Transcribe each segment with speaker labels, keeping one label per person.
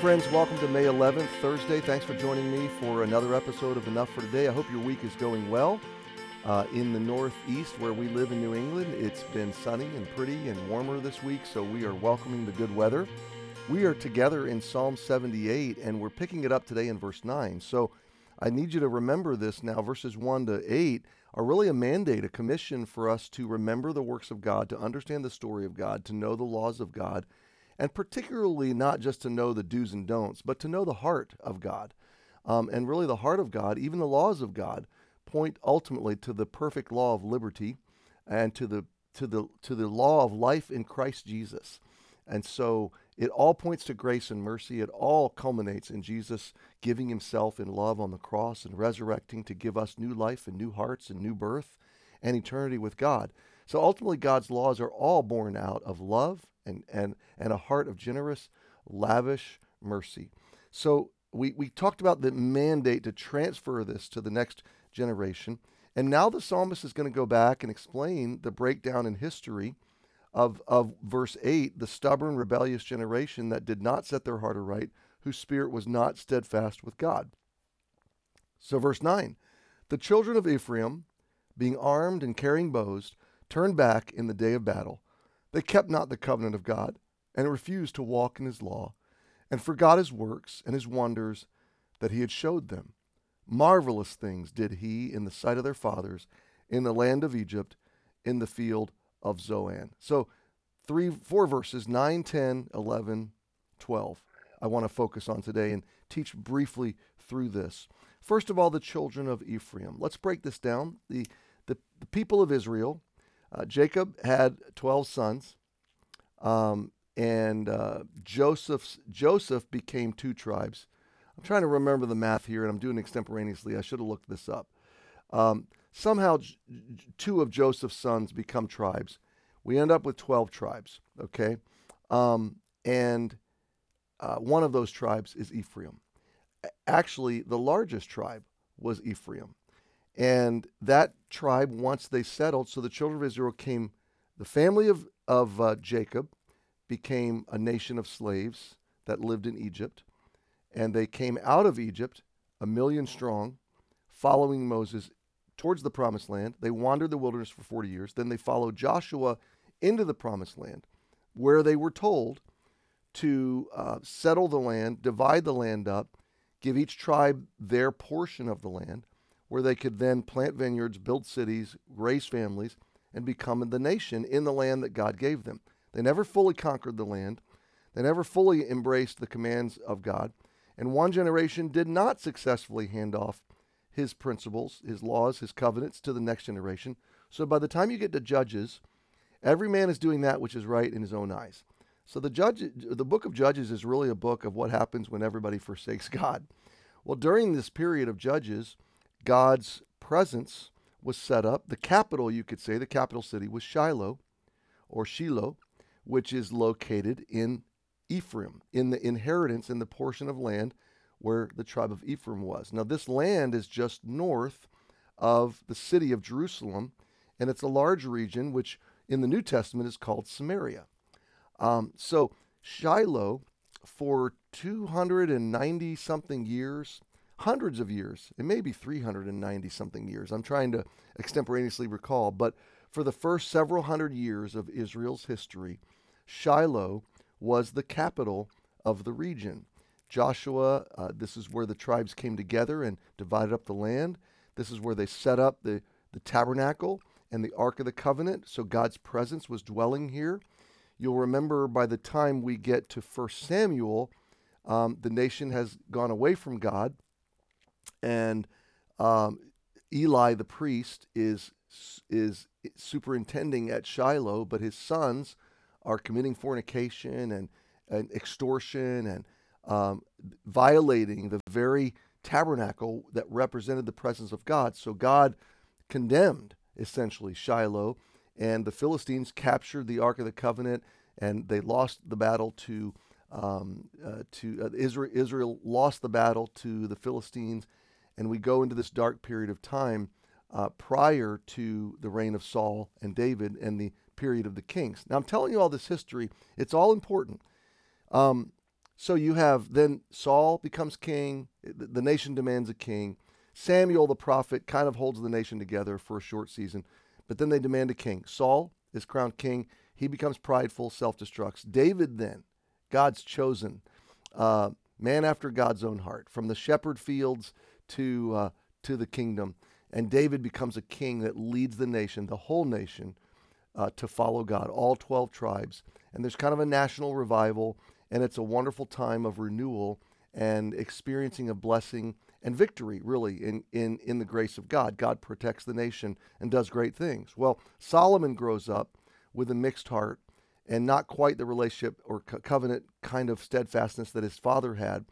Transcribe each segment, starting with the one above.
Speaker 1: Friends, welcome to May 11th, Thursday. Thanks for joining me for another episode of Enough for Today. I hope your week is going well. Uh, in the Northeast, where we live in New England, it's been sunny and pretty and warmer this week, so we are welcoming the good weather. We are together in Psalm 78, and we're picking it up today in verse 9. So I need you to remember this now. Verses 1 to 8 are really a mandate, a commission for us to remember the works of God, to understand the story of God, to know the laws of God and particularly not just to know the do's and don'ts, but to know the heart of God. Um, and really, the heart of God, even the laws of God, point ultimately to the perfect law of liberty and to the to the to the law of life in Christ Jesus. And so it all points to grace and mercy. It all culminates in Jesus giving himself in love on the cross and resurrecting to give us new life and new hearts and new birth and eternity with God. So ultimately, God's laws are all born out of love and, and, and a heart of generous, lavish mercy. So we, we talked about the mandate to transfer this to the next generation. And now the psalmist is going to go back and explain the breakdown in history of, of verse 8 the stubborn, rebellious generation that did not set their heart aright, whose spirit was not steadfast with God. So, verse 9 the children of Ephraim, being armed and carrying bows, turned back in the day of battle. They kept not the covenant of God, and refused to walk in his law, and forgot his works and his wonders that he had showed them. Marvelous things did he in the sight of their fathers, in the land of Egypt, in the field of Zoan. So, three, four verses 9, 10, 11, 12. I want to focus on today and teach briefly through this. First of all, the children of Ephraim. Let's break this down. The, the, the people of Israel uh, Jacob had 12 sons, um, and uh, Joseph's, Joseph became two tribes. I'm trying to remember the math here, and I'm doing extemporaneously. I should have looked this up. Um, somehow, J- two of Joseph's sons become tribes. We end up with 12 tribes, okay? Um, and uh, one of those tribes is Ephraim. Actually, the largest tribe was Ephraim. And that tribe, once they settled, so the children of Israel came, the family of, of uh, Jacob became a nation of slaves that lived in Egypt. And they came out of Egypt, a million strong, following Moses towards the promised land. They wandered the wilderness for 40 years. Then they followed Joshua into the promised land, where they were told to uh, settle the land, divide the land up, give each tribe their portion of the land where they could then plant vineyards, build cities, raise families, and become the nation in the land that God gave them. They never fully conquered the land. They never fully embraced the commands of God. And one generation did not successfully hand off his principles, his laws, his covenants to the next generation. So by the time you get to Judges, every man is doing that which is right in his own eyes. So the judge, the book of Judges is really a book of what happens when everybody forsakes God. Well, during this period of Judges, God's presence was set up. The capital, you could say, the capital city was Shiloh or Shiloh, which is located in Ephraim, in the inheritance in the portion of land where the tribe of Ephraim was. Now, this land is just north of the city of Jerusalem, and it's a large region which in the New Testament is called Samaria. Um, so, Shiloh, for 290 something years, hundreds of years. It may be 390 something years. I'm trying to extemporaneously recall. But for the first several hundred years of Israel's history, Shiloh was the capital of the region. Joshua, uh, this is where the tribes came together and divided up the land. This is where they set up the, the tabernacle and the Ark of the Covenant. So God's presence was dwelling here. You'll remember by the time we get to 1 Samuel, um, the nation has gone away from God and um, Eli the priest is is superintending at Shiloh, but his sons are committing fornication and, and extortion and um, violating the very tabernacle that represented the presence of God. So God condemned essentially Shiloh, and the Philistines captured the Ark of the Covenant, and they lost the battle to um, uh, to uh, Israel. Israel lost the battle to the Philistines and we go into this dark period of time uh, prior to the reign of Saul and David and the period of the kings. Now, I'm telling you all this history, it's all important. Um, So you have then Saul becomes king, the nation demands a king. Samuel the prophet kind of holds the nation together for a short season, but then they demand a king. Saul is crowned king. He becomes prideful, self destructs. David, then, God's chosen, uh, man after God's own heart, from the shepherd fields to, uh, to the kingdom. And David becomes a king that leads the nation, the whole nation, uh, to follow God, all 12 tribes. And there's kind of a national revival, and it's a wonderful time of renewal and experiencing a blessing and victory, really, in, in, in the grace of God. God protects the nation and does great things. Well, Solomon grows up with a mixed heart and not quite the relationship or co- covenant kind of steadfastness that his father had.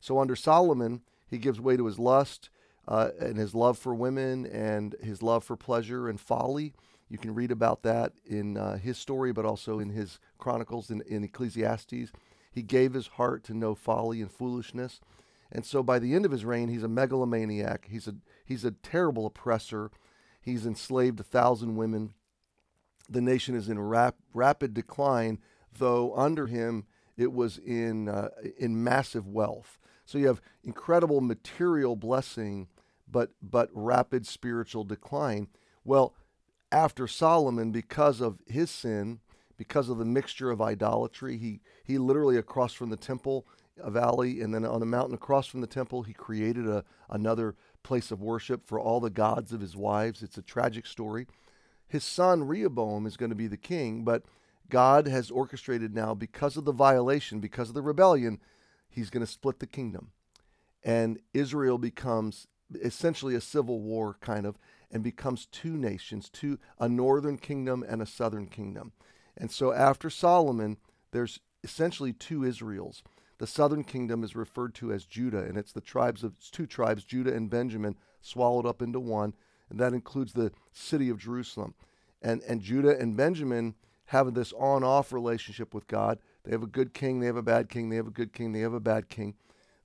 Speaker 1: So under Solomon, he gives way to his lust uh, and his love for women and his love for pleasure and folly. You can read about that in uh, his story, but also in his chronicles in, in Ecclesiastes. He gave his heart to know folly and foolishness. And so by the end of his reign, he's a megalomaniac. He's a, he's a terrible oppressor. He's enslaved a thousand women. The nation is in rap, rapid decline, though under him it was in, uh, in massive wealth. So you have incredible material blessing, but, but rapid spiritual decline. Well, after Solomon, because of his sin, because of the mixture of idolatry, he, he literally across from the temple, a valley, and then on a mountain across from the temple, he created a, another place of worship for all the gods of his wives. It's a tragic story. His son Rehoboam is going to be the king, but God has orchestrated now because of the violation, because of the rebellion, he's going to split the kingdom. And Israel becomes essentially a civil war kind of and becomes two nations, two a northern kingdom and a southern kingdom. And so after Solomon, there's essentially two Israels. The southern kingdom is referred to as Judah, and it's the tribes of two tribes, Judah and Benjamin, swallowed up into one, and that includes the city of Jerusalem. And and Judah and Benjamin have this on-off relationship with God. They have a good king, they have a bad king, they have a good king, they have a bad king.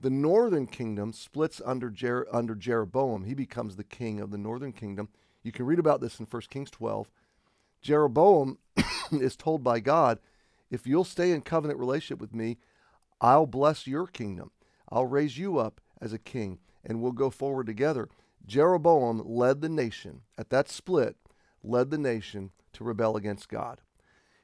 Speaker 1: The northern kingdom splits under, Jer- under Jeroboam. He becomes the king of the northern kingdom. You can read about this in 1 Kings 12. Jeroboam is told by God, if you'll stay in covenant relationship with me, I'll bless your kingdom. I'll raise you up as a king, and we'll go forward together. Jeroboam led the nation, at that split, led the nation to rebel against God.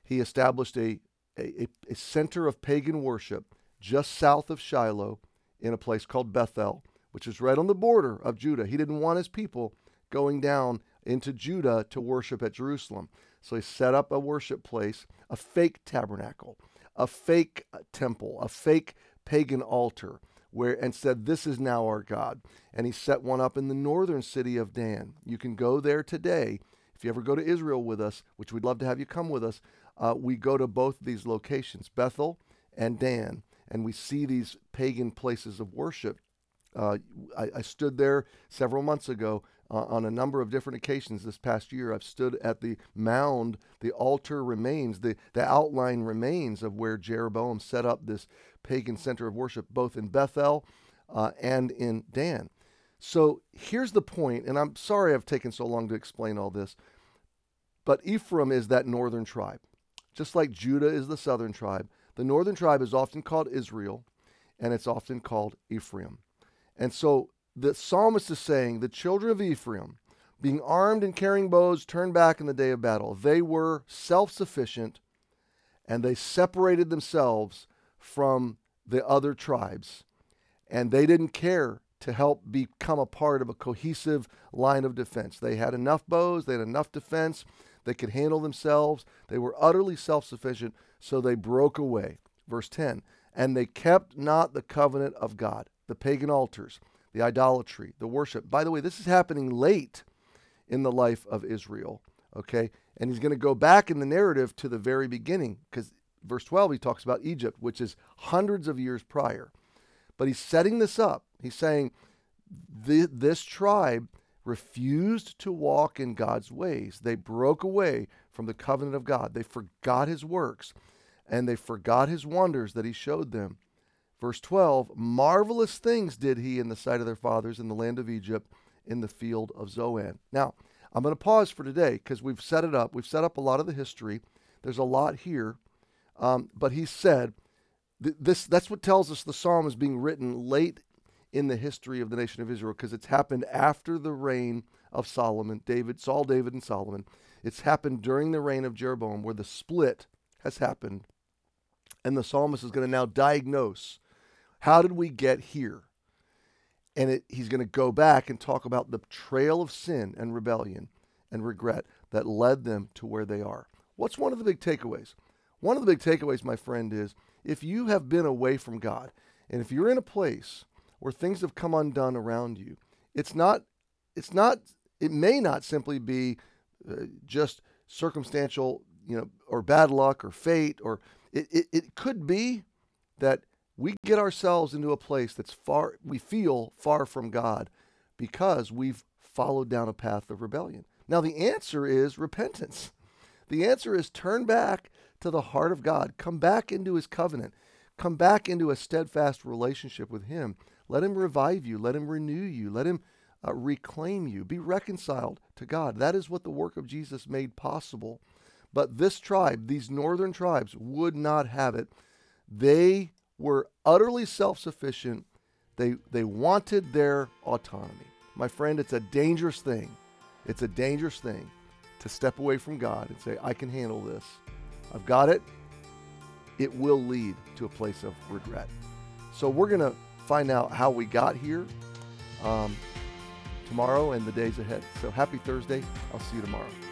Speaker 1: He established a, a, a center of pagan worship just south of Shiloh in a place called Bethel, which is right on the border of Judah. He didn't want his people going down into Judah to worship at Jerusalem. So he set up a worship place, a fake tabernacle, a fake uh, temple, a fake pagan altar, where and said, This is now our God. And he set one up in the northern city of Dan. You can go there today. If you ever go to Israel with us, which we'd love to have you come with us, uh, we go to both of these locations, Bethel and Dan and we see these pagan places of worship. Uh, I, I, stood there several months ago on a number of different occasions this past year. I've stood at the mound, the altar remains, the, the outline remains of where Jeroboam set up this pagan center of worship, both in Bethel uh, and in Dan. So here's the point, and I'm sorry I've taken so long to explain all this, but Ephraim is that northern tribe. Just like Judah is the southern tribe, the northern tribe is often called Israel, and it's often called Ephraim. And so the psalmist is saying the children of Ephraim, being armed and carrying bows, turned back in the day of battle. They were self sufficient and they separated themselves from the other tribes. And they didn't care to help become a part of a cohesive line of defense. They had enough bows, they had enough defense, they could handle themselves, they were utterly self sufficient. So they broke away. Verse 10 And they kept not the covenant of God, the pagan altars, the idolatry, the worship. By the way, this is happening late in the life of Israel. Okay? And he's going to go back in the narrative to the very beginning because verse 12 he talks about Egypt, which is hundreds of years prior. But he's setting this up. He's saying this tribe refused to walk in God's ways. They broke away from the covenant of God. They forgot his works and they forgot his wonders that he showed them. Verse 12 Marvelous things did he in the sight of their fathers in the land of Egypt, in the field of Zoan. Now, I'm going to pause for today because we've set it up. We've set up a lot of the history. There's a lot here. Um, but he said, th- this that's what tells us the psalm is being written late in the history of the nation of Israel because it's happened after the reign of Solomon, David, Saul, David, and Solomon. It's happened during the reign of Jeroboam, where the split has happened, and the psalmist is going to now diagnose how did we get here, and it, he's going to go back and talk about the trail of sin and rebellion and regret that led them to where they are. What's one of the big takeaways? One of the big takeaways, my friend, is if you have been away from God, and if you're in a place where things have come undone around you, it's not, it's not, it may not simply be uh, just circumstantial, you know, or bad luck or fate, or it, it, it could be that we get ourselves into a place that's far, we feel far from God because we've followed down a path of rebellion. Now, the answer is repentance. The answer is turn back to the heart of God, come back into his covenant, come back into a steadfast relationship with him. Let him revive you, let him renew you, let him uh, reclaim you, be reconciled to God. That is what the work of Jesus made possible. But this tribe, these northern tribes, would not have it. They were utterly self sufficient. They, they wanted their autonomy. My friend, it's a dangerous thing. It's a dangerous thing to step away from God and say, I can handle this. I've got it. It will lead to a place of regret. So we're going to find out how we got here um, tomorrow and the days ahead. So happy Thursday. I'll see you tomorrow.